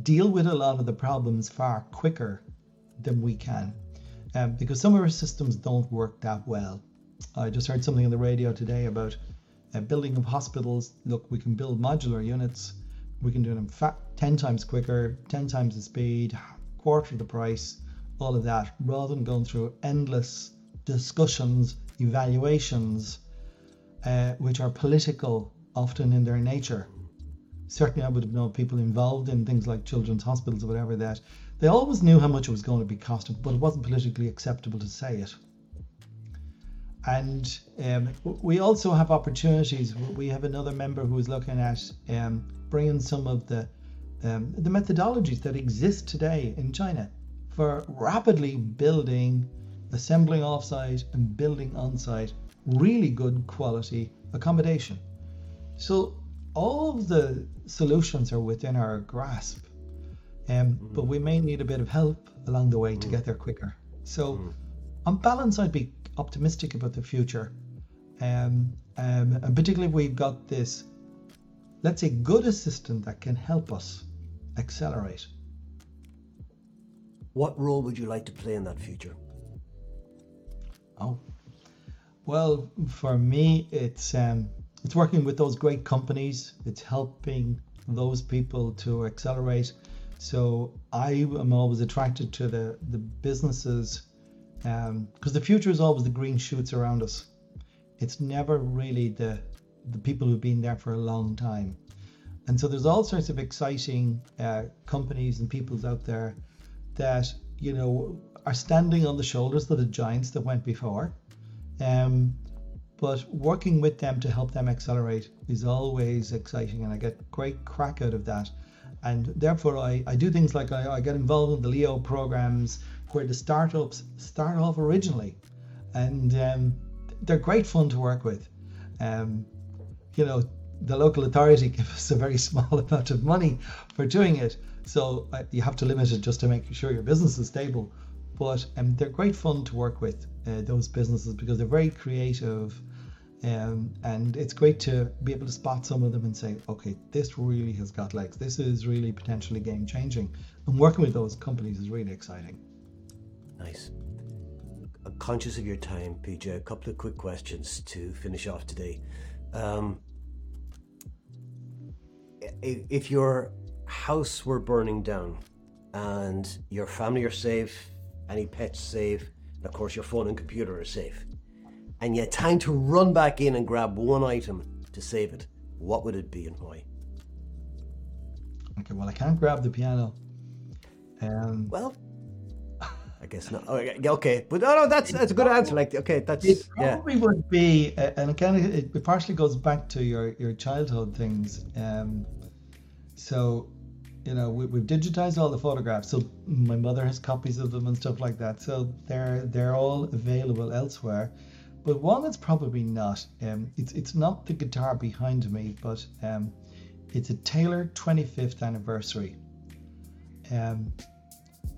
deal with a lot of the problems far quicker than we can um, because some of our systems don't work that well. I just heard something on the radio today about uh, building of hospitals. Look, we can build modular units, we can do them fa- 10 times quicker, 10 times the speed, quarter the price, all of that, rather than going through endless discussions, evaluations, uh, which are political often in their nature certainly I would have known people involved in things like children's hospitals or whatever that they always knew how much it was going to be costing, but it wasn't politically acceptable to say it. And um, we also have opportunities. We have another member who is looking at um, bringing some of the um, the methodologies that exist today in China for rapidly building, assembling offsite and building on-site really good quality accommodation. So all of the solutions are within our grasp, um, mm. but we may need a bit of help along the way mm. to get there quicker. So, mm. on balance, I'd be optimistic about the future, um, um, and particularly if we've got this, let's say, good assistant that can help us accelerate. What role would you like to play in that future? Oh, well, for me, it's um, it's working with those great companies. It's helping those people to accelerate. So I am always attracted to the the businesses because um, the future is always the green shoots around us. It's never really the the people who've been there for a long time. And so there's all sorts of exciting uh, companies and peoples out there that you know are standing on the shoulders of the giants that went before. Um, but working with them to help them accelerate is always exciting and I get great crack out of that. And therefore, I, I do things like I, I get involved in the LEO programs where the startups start off originally and um, they're great fun to work with. Um, you know, the local authority gives us a very small amount of money for doing it. So uh, you have to limit it just to make sure your business is stable. But um, they're great fun to work with, uh, those businesses, because they're very creative um, and it's great to be able to spot some of them and say, okay, this really has got legs. This is really potentially game changing. And working with those companies is really exciting. Nice. Conscious of your time, PJ. A couple of quick questions to finish off today. Um, if your house were burning down and your family are safe, any pets safe, and of course your phone and computer are safe. And you had time to run back in and grab one item to save it. What would it be and why? Okay, well, I can't grab the piano. Um, Well, I guess not. Oh, Okay, okay. but no, no, that's that's a good answer. Like, okay, that's it yeah. probably would be, uh, and it kind of it partially goes back to your your childhood things. Um, so, you know, we, we've digitized all the photographs, so my mother has copies of them and stuff like that. So they're they're all available elsewhere. But one that's probably not. Um, it's it's not the guitar behind me, but um, it's a Taylor 25th anniversary. Um,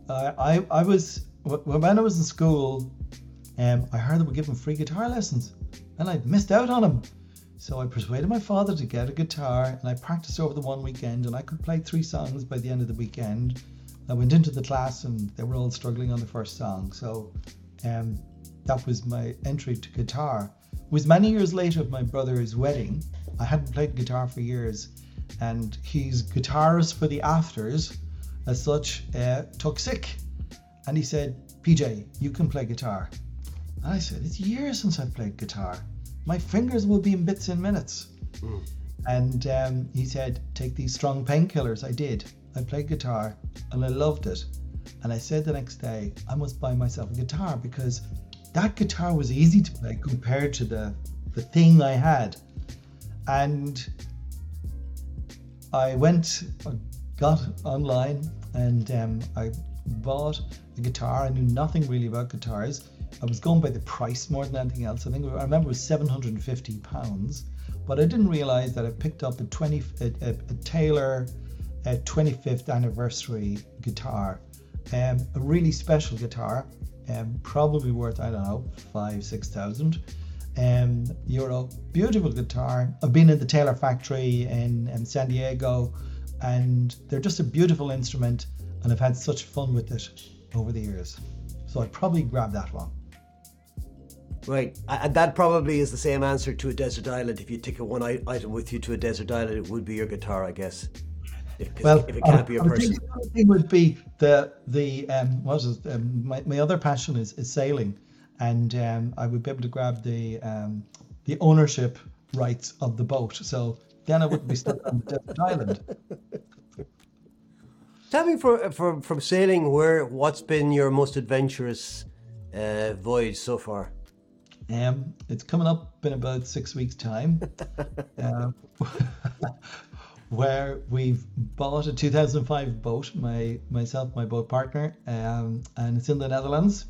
I, I, I was when I was in school, um, I heard they were giving free guitar lessons, and I'd missed out on them. So I persuaded my father to get a guitar, and I practiced over the one weekend, and I could play three songs by the end of the weekend. I went into the class, and they were all struggling on the first song. So um, that was my entry to guitar. It was many years later of my brother's wedding. I hadn't played guitar for years, and he's guitarist for the afters, as such, uh, took sick, and he said, "PJ, you can play guitar." And I said, "It's years since I've played guitar. My fingers will be in bits in minutes." And um, he said, "Take these strong painkillers." I did. I played guitar, and I loved it. And I said the next day, I must buy myself a guitar because that guitar was easy to play compared to the the thing I had. And I went, I got online, and um, I bought a guitar. I knew nothing really about guitars. I was going by the price more than anything else. I think I remember it was 750 pounds, but I didn't realize that I picked up a 20 a, a, a Taylor a 25th anniversary guitar, um, a really special guitar, um, probably worth I don't know five six thousand um, euro. Beautiful guitar. I've been in the Taylor factory in, in San Diego, and they're just a beautiful instrument, and I've had such fun with it over the years. So I'd probably grab that one. Right, and that probably is the same answer to a desert island. If you take a one item with you to a desert island, it would be your guitar, I guess. If, 'cause Well, if it can't I- be a I person. think the other thing would be the the um, what is it? Um, my, my other passion is, is sailing, and um, I would be able to grab the um, the ownership rights of the boat. So then I wouldn't be stuck on the desert island. Tell me for, for, from sailing, where what's been your most adventurous uh, voyage so far? Um, it's coming up in about six weeks' time, uh, where we've bought a 2005 boat, my myself, my boat partner, um, and it's in the Netherlands.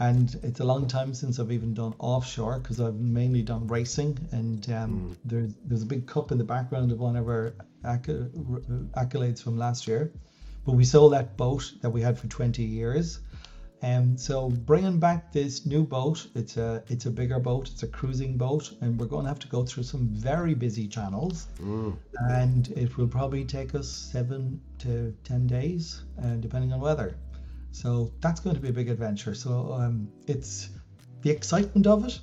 And it's a long time since I've even done offshore because I've mainly done racing. And um, there's there's a big cup in the background of one of our accolades from last year. But we sold that boat that we had for 20 years. Um, so bringing back this new boat, it's a it's a bigger boat, it's a cruising boat, and we're going to have to go through some very busy channels, and it will probably take us seven to ten days, uh, depending on weather. So that's going to be a big adventure. So um, it's the excitement of it,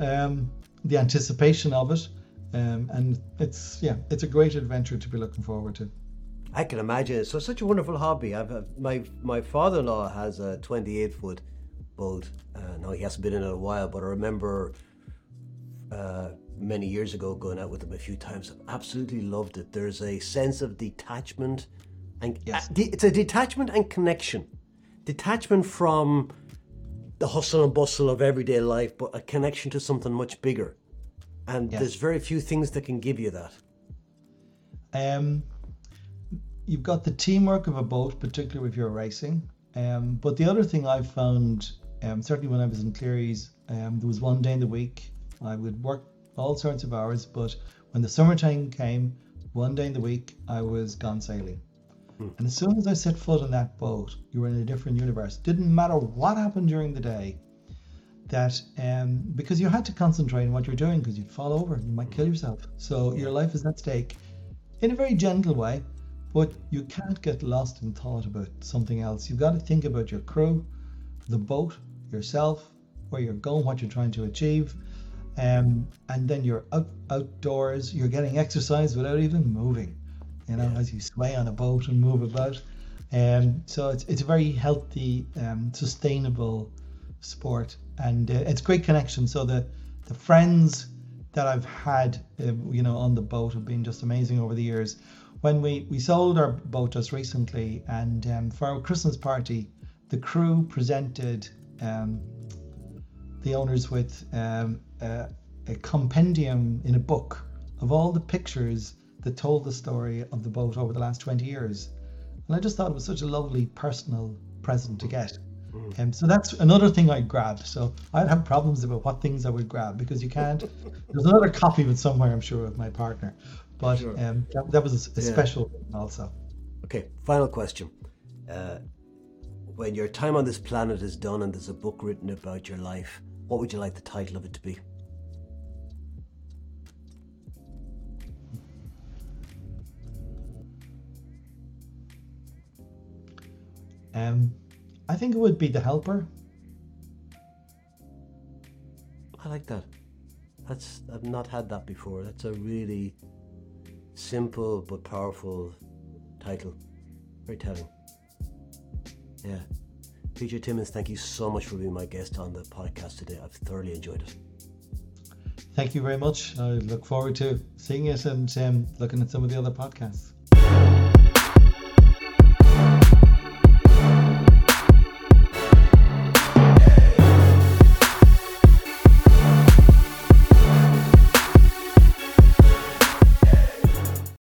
um, the anticipation of it, um, and it's yeah, it's a great adventure to be looking forward to. I can imagine it's so such a wonderful hobby. I've uh, my my father-in-law has a 28 foot boat. Uh, no, he hasn't been in it a while, but I remember uh, many years ago going out with him a few times. I've absolutely loved it. There's a sense of detachment, and Yes. uh, it's a detachment and connection. Detachment from the hustle and bustle of everyday life, but a connection to something much bigger. And Yes. there's very few things that can give you that. Um, you've got the teamwork of a boat, particularly if you're racing. Um, but the other thing I found, um, certainly when I was in Clery's, um, there was one day in the week I would work all sorts of hours, but when the summertime came, one day in the week I was gone sailing. And as soon as I set foot on that boat, you were in a different universe. Didn't matter what happened during the day, that um, because you had to concentrate on what you're doing because you'd fall over, and you might kill yourself. So your life is at stake in a very gentle way, but you can't get lost in thought about something else. You've got to think about your crew, the boat, yourself, where you're going, what you're trying to achieve. Um, and then you're out, outdoors, you're getting exercise without even moving, you know, as you sway on a boat and move about. Um, so it's, it's a very healthy, um, sustainable sport, and uh, it's great connection. So the the friends that I've had, uh, you know, on the boat have been just amazing over the years. When we we sold our boat just recently, and um, for our Christmas party, the crew presented um, the owners with um, a, a compendium in a book of all the pictures that told the story of the boat over the last 20 years. And I just thought it was such a lovely personal present to get. Mm. Um, so that's another thing I'd grab. So I'd have problems about what things I would grab because you can't. There's another copy of it somewhere, I'm sure, with my partner. But sure. um, that, that, was a, a yeah. special also. Okay, final question. Uh, when your time on this planet is done and there's a book written about your life, what would you like the title of it to be? Um, I think it would be The Helper. I like that. That's I've not had that before. That's a really simple but powerful title. Very telling. Yeah. Peter Timmins, thank you so much for being my guest on the podcast today. I've thoroughly enjoyed it. Thank you very much. I look forward to seeing it and um, looking at some of the other podcasts.